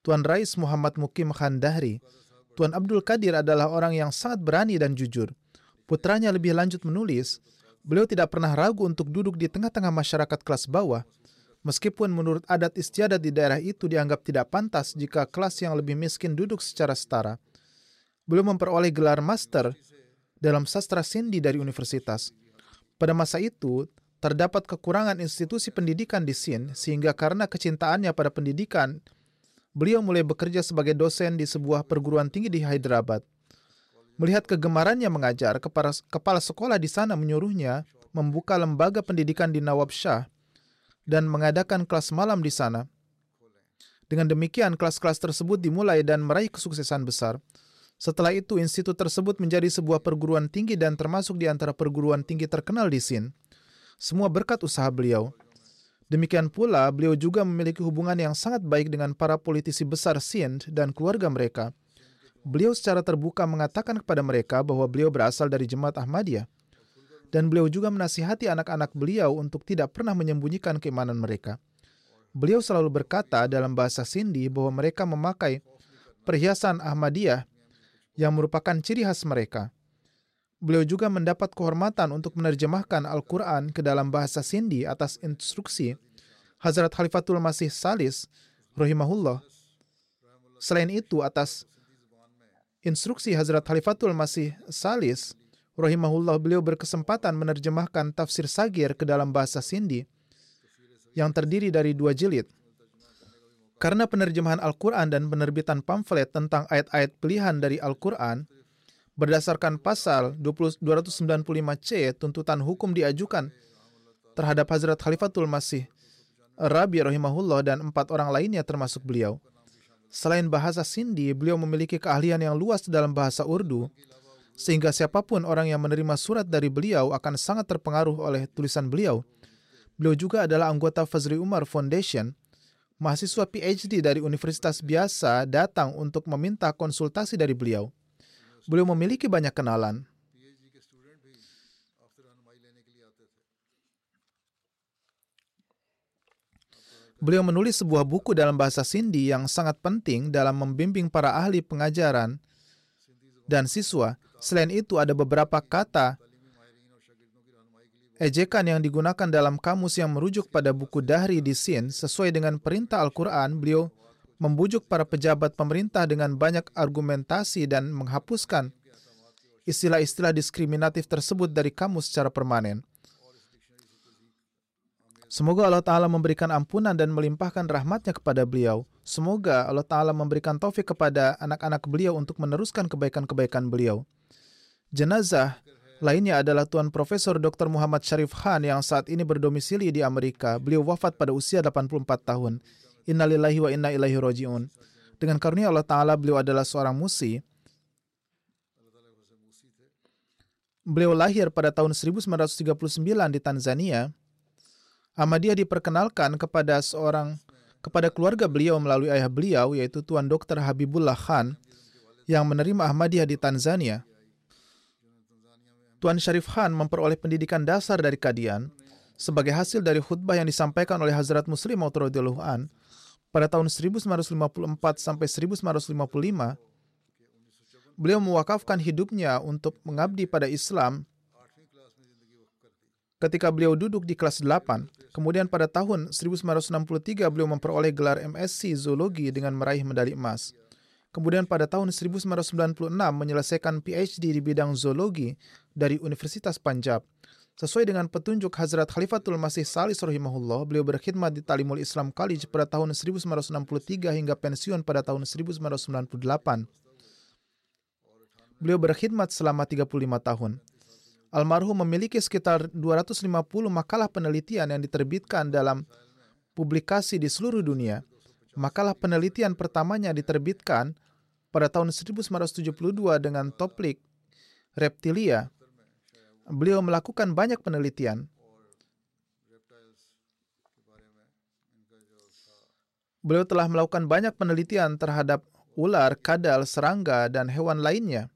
Tuan Rais Muhammad Mukim Khan Dahri, Tuan Abdul Qadir adalah orang yang sangat berani dan jujur. Putranya lebih lanjut menulis, beliau tidak pernah ragu untuk duduk di tengah-tengah masyarakat kelas bawah, meskipun menurut adat istiadat di daerah itu dianggap tidak pantas jika kelas yang lebih miskin duduk secara setara. Beliau memperoleh gelar master dalam sastra Sindi dari universitas. Pada masa itu, terdapat kekurangan institusi pendidikan di Sin, sehingga karena kecintaannya pada pendidikan, beliau mulai bekerja sebagai dosen di sebuah perguruan tinggi di Hyderabad. Melihat kegemarannya mengajar, kepala, kepala sekolah di sana menyuruhnya membuka lembaga pendidikan di Nawab Shah dan mengadakan kelas malam di sana. Dengan demikian, kelas-kelas tersebut dimulai dan meraih kesuksesan besar. Setelah itu, institut tersebut menjadi sebuah perguruan tinggi dan termasuk di antara perguruan tinggi terkenal di Sin. Semua berkat usaha beliau. Demikian pula, beliau juga memiliki hubungan yang sangat baik dengan para politisi besar Sind dan keluarga mereka. Beliau secara terbuka mengatakan kepada mereka bahwa beliau berasal dari Jemaat Ahmadiyah. Dan beliau juga menasihati anak-anak beliau untuk tidak pernah menyembunyikan keimanan mereka. Beliau selalu berkata dalam bahasa Sindi bahwa mereka memakai perhiasan Ahmadiyah yang merupakan ciri khas mereka. Beliau juga mendapat kehormatan untuk menerjemahkan Al-Quran ke dalam bahasa Sindi atas instruksi Hazrat Khalifatul Masih Salis, rahimahullah. Selain itu, atas instruksi Hazrat Khalifatul Masih Salis, rahimahullah, beliau berkesempatan menerjemahkan tafsir Sagir ke dalam bahasa Sindi yang terdiri dari dua jilid. Karena penerjemahan Al-Quran dan penerbitan pamflet tentang ayat-ayat pilihan dari Al-Quran, berdasarkan pasal 295C, tuntutan hukum diajukan terhadap Hazrat Khalifatul Masih, Rabi rahimahullah dan empat orang lainnya termasuk beliau. Selain bahasa Sindi, beliau memiliki keahlian yang luas dalam bahasa Urdu, sehingga siapa pun orang yang menerima surat dari beliau akan sangat terpengaruh oleh tulisan beliau. Beliau juga adalah anggota Fazri Umar Foundation, mahasiswa PhD dari universitas biasa datang untuk meminta konsultasi dari beliau. Beliau memiliki banyak kenalan. Beliau menulis sebuah buku dalam bahasa Sindi yang sangat penting dalam membimbing para ahli pengajaran dan siswa. Selain itu, ada beberapa kata Ejekan yang digunakan dalam kamus yang merujuk pada buku Dahri di Sin sesuai dengan perintah Al-Quran, beliau membujuk para pejabat pemerintah dengan banyak argumentasi dan menghapuskan istilah-istilah diskriminatif tersebut dari kamus secara permanen. Semoga Allah Ta'ala memberikan ampunan dan melimpahkan rahmatnya kepada beliau. Semoga Allah Ta'ala memberikan taufik kepada anak-anak beliau untuk meneruskan kebaikan-kebaikan beliau. Jenazah Lainnya adalah Tuan Profesor Dr. Muhammad Sharif Khan yang saat ini berdomisili di Amerika. Beliau wafat pada usia 84 tahun. Innalillahi wa inna ilaihi roji'un. Dengan karunia Allah Ta'ala, beliau adalah seorang musi. Beliau lahir pada tahun 1939 di Tanzania. Ahmadiyah diperkenalkan kepada seorang kepada keluarga beliau melalui ayah beliau yaitu Tuan Dr. Habibullah Khan yang menerima Ahmadiyah di Tanzania. Tuan Syarif Khan memperoleh pendidikan dasar dari Kadian sebagai hasil dari khutbah yang disampaikan oleh Hazrat Muslim Maud an pada tahun 1954 sampai 1955. Beliau mewakafkan hidupnya untuk mengabdi pada Islam ketika beliau duduk di kelas 8. Kemudian pada tahun 1963 beliau memperoleh gelar MSc Zoologi dengan meraih medali emas. Kemudian pada tahun 1996 menyelesaikan PhD di bidang zoologi dari Universitas Punjab. Sesuai dengan petunjuk Hazrat Khalifatul Masih Salis rahimahullah, beliau berkhidmat di Talimul Islam College pada tahun 1963 hingga pensiun pada tahun 1998. Beliau berkhidmat selama 35 tahun. Almarhum memiliki sekitar 250 makalah penelitian yang diterbitkan dalam publikasi di seluruh dunia. Makalah penelitian pertamanya diterbitkan pada tahun 1972 dengan topik reptilia. Beliau melakukan banyak penelitian. Beliau telah melakukan banyak penelitian terhadap ular, kadal, serangga, dan hewan lainnya.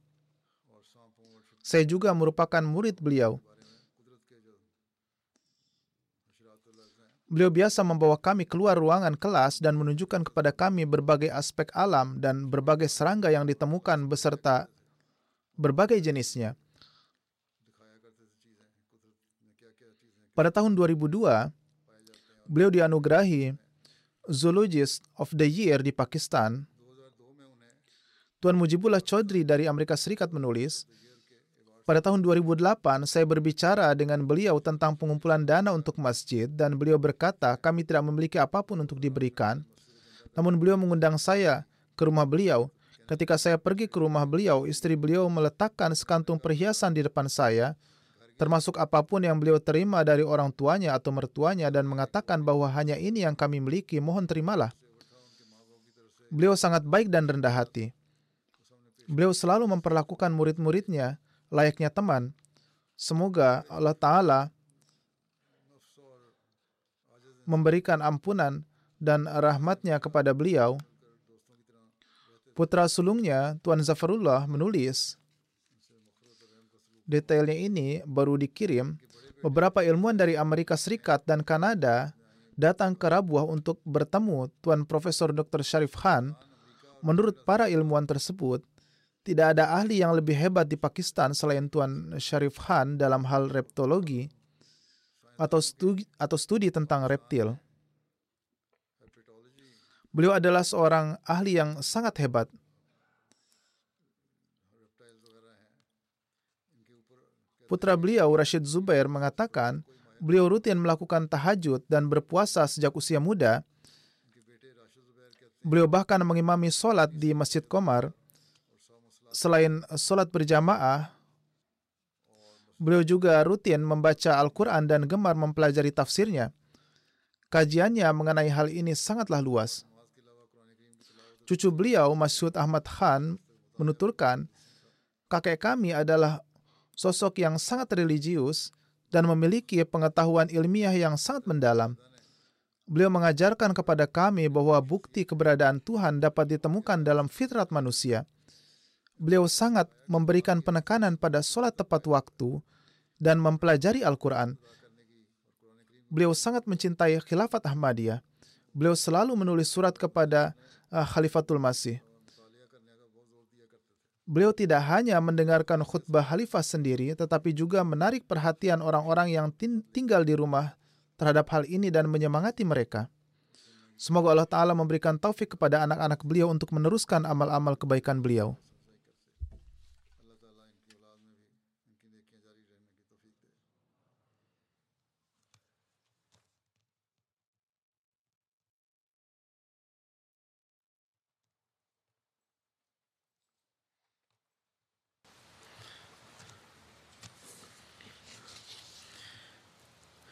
Saya juga merupakan murid beliau. Beliau biasa membawa kami keluar ruangan kelas dan menunjukkan kepada kami berbagai aspek alam dan berbagai serangga yang ditemukan beserta berbagai jenisnya. Pada tahun 2002, beliau dianugerahi Zoologist of the Year di Pakistan. Tuan Mujibullah Chaudhry dari Amerika Serikat menulis, pada tahun 2008, saya berbicara dengan beliau tentang pengumpulan dana untuk masjid dan beliau berkata kami tidak memiliki apa pun untuk diberikan. Namun beliau mengundang saya ke rumah beliau. Ketika saya pergi ke rumah beliau, istri beliau meletakkan sekantung perhiasan di depan saya, termasuk apa pun yang beliau terima dari orang tuanya atau mertuanya dan mengatakan bahwa hanya ini yang kami miliki, mohon terimalah. Beliau sangat baik dan rendah hati. Beliau selalu memperlakukan murid-muridnya layaknya teman. Semoga Allah Ta'ala memberikan ampunan dan rahmatnya kepada beliau. Putra sulungnya, Tuan Zafarullah, menulis, detailnya ini baru dikirim, beberapa ilmuwan dari Amerika Serikat dan Kanada datang ke Rabuah untuk bertemu Tuan Profesor Dr. Sharif Khan. Menurut para ilmuwan tersebut, tidak ada ahli yang lebih hebat di Pakistan selain Tuan Sharif Khan dalam hal reptologi atau studi, atau studi tentang reptil. Beliau adalah seorang ahli yang sangat hebat. Putra beliau, Rashid Zubair, mengatakan beliau rutin melakukan tahajud dan berpuasa sejak usia muda. Beliau bahkan mengimami sholat di Masjid Komar selain sholat berjamaah, beliau juga rutin membaca Al-Quran dan gemar mempelajari tafsirnya. Kajiannya mengenai hal ini sangatlah luas. Cucu beliau, Masyud Ahmad Khan, menuturkan, kakek kami adalah sosok yang sangat religius dan memiliki pengetahuan ilmiah yang sangat mendalam. Beliau mengajarkan kepada kami bahwa bukti keberadaan Tuhan dapat ditemukan dalam fitrat manusia – beliau sangat memberikan penekanan pada sholat tepat waktu dan mempelajari Al-Quran. Beliau sangat mencintai khilafat Ahmadiyah. Beliau selalu menulis surat kepada uh, Khalifatul Masih. Beliau tidak hanya mendengarkan khutbah khalifah sendiri, tetapi juga menarik perhatian orang-orang yang tinggal di rumah terhadap hal ini dan menyemangati mereka. Semoga Allah Ta'ala memberikan taufik kepada anak-anak beliau untuk meneruskan amal-amal kebaikan beliau.